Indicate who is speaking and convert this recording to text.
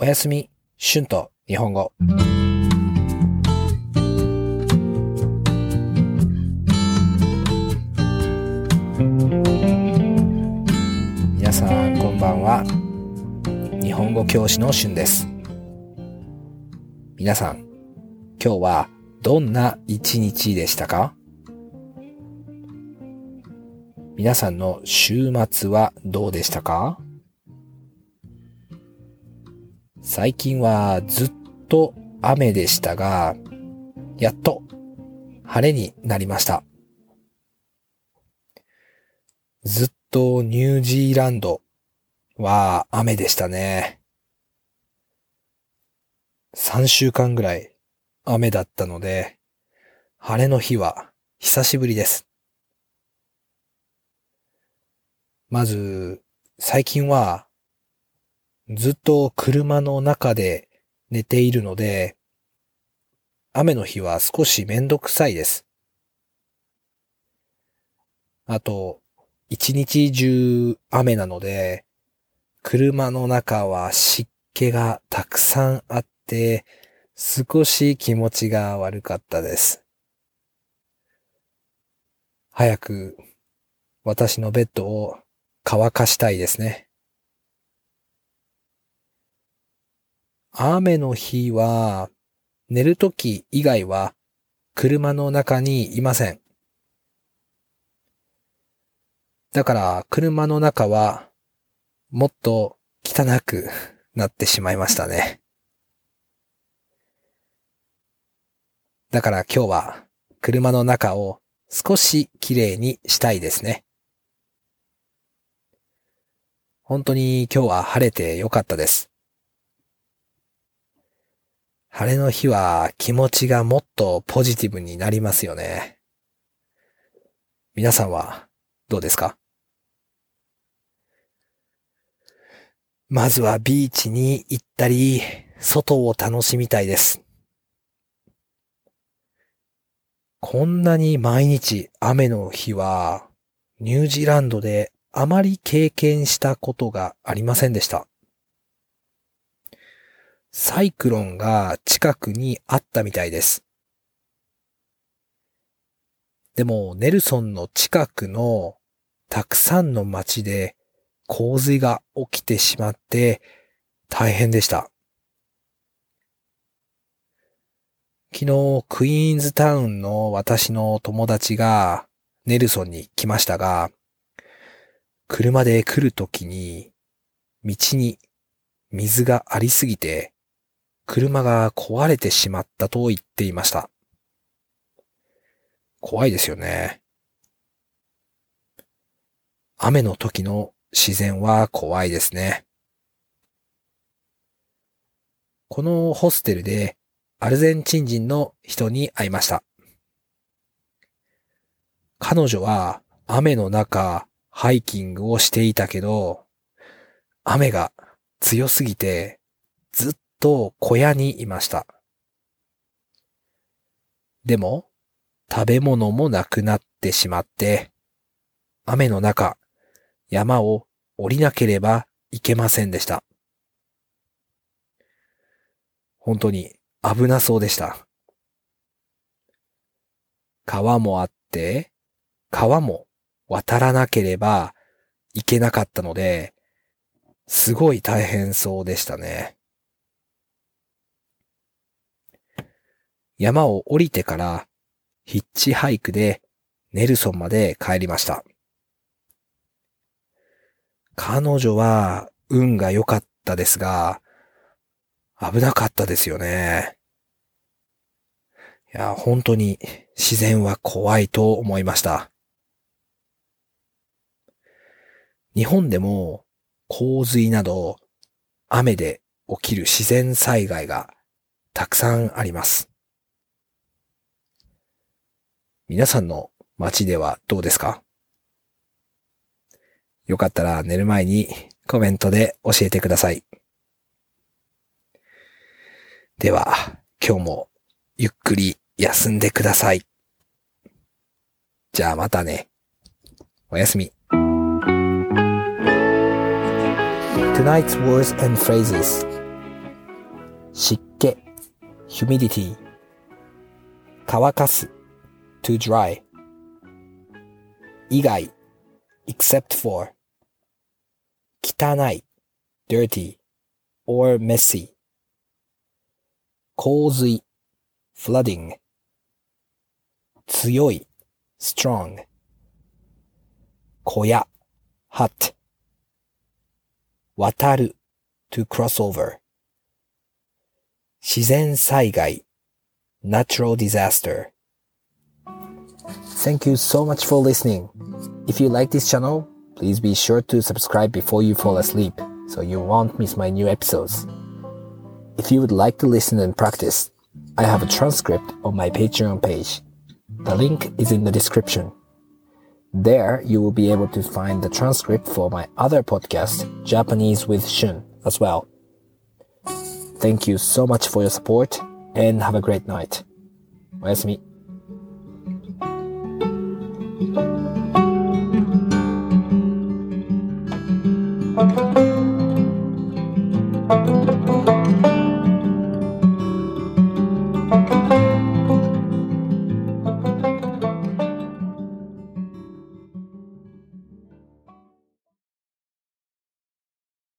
Speaker 1: おやすみ、春と日本語。皆さん、こんばんは。日本語教師の春です。皆さん、今日はどんな一日でしたか？皆さんの週末はどうでしたか？最近はずっと雨でしたが、やっと晴れになりました。ずっとニュージーランドは雨でしたね。3週間ぐらい雨だったので、晴れの日は久しぶりです。まず、最近は、ずっと車の中で寝ているので、雨の日は少しめんどくさいです。あと、一日中雨なので、車の中は湿気がたくさんあって、少し気持ちが悪かったです。早く私のベッドを乾かしたいですね。雨の日は、寝るとき以外は車の中にいません。だから車の中はもっと汚くなってしまいましたね。だから今日は車の中を少し綺麗にしたいですね。本当に今日は晴れてよかったです。晴れの日は気持ちがもっとポジティブになりますよね。皆さんはどうですか？まずはビーチに行ったり、外を楽しみたいです。こんなに毎日雨の日は、ニュージーランドであまり経験したことがありませんでした。サイクロンが近くにあったみたいです。でも、ネルソンの近くのたくさんの街で洪水が起きてしまって大変でした。昨日、クイーンズタウンの私の友達がネルソンに来ましたが、車で来るときに、道に水がありすぎて、車が壊れてしまったと言っていました。怖いですよね。雨の時の自然は怖いですね。このホステルでアルゼンチン人の人に会いました。彼女は雨の中、ハイキングをしていたけど、雨が強すぎて、ずっと小屋にいました。でも、食べ物もなくなってしまって、雨の中、山を降りなければいけませんでした。本当に危なそうでした。川もあって、川も渡らなければいけなかったので、すごい大変そうでしたね。山を降りてからヒッチハイクでネルソンまで帰りました。彼女は運が良かったですが、危なかったですよね。いや、本当に自然は怖いと思いました。日本でも洪水など雨で起きる自然災害がたくさんあります。皆さんの街ではどうですか？よかったら寝る前にコメントで教えてください。では、今日もゆっくり休んでください。じゃあまたね。おやすみ。Tonight's words and phrases 湿気 humidity 乾かす to dry 以外 except for 汚い dirty or messy 洪水 flooding 強い strong 小屋 hut 渡る to cross over 自然災害 natural disaster Thank you so much for listening. If you like this channel, please be sure to subscribe before you fall asleep so you won't miss my new episodes. If you would like to listen and practice, I have a transcript on my Patreon page. The link is in the description. There, you will be able to find the transcript for my other podcast, Japanese with Shun, as well. Thank you so much for your support and have a great night. おやすみ。 Thank you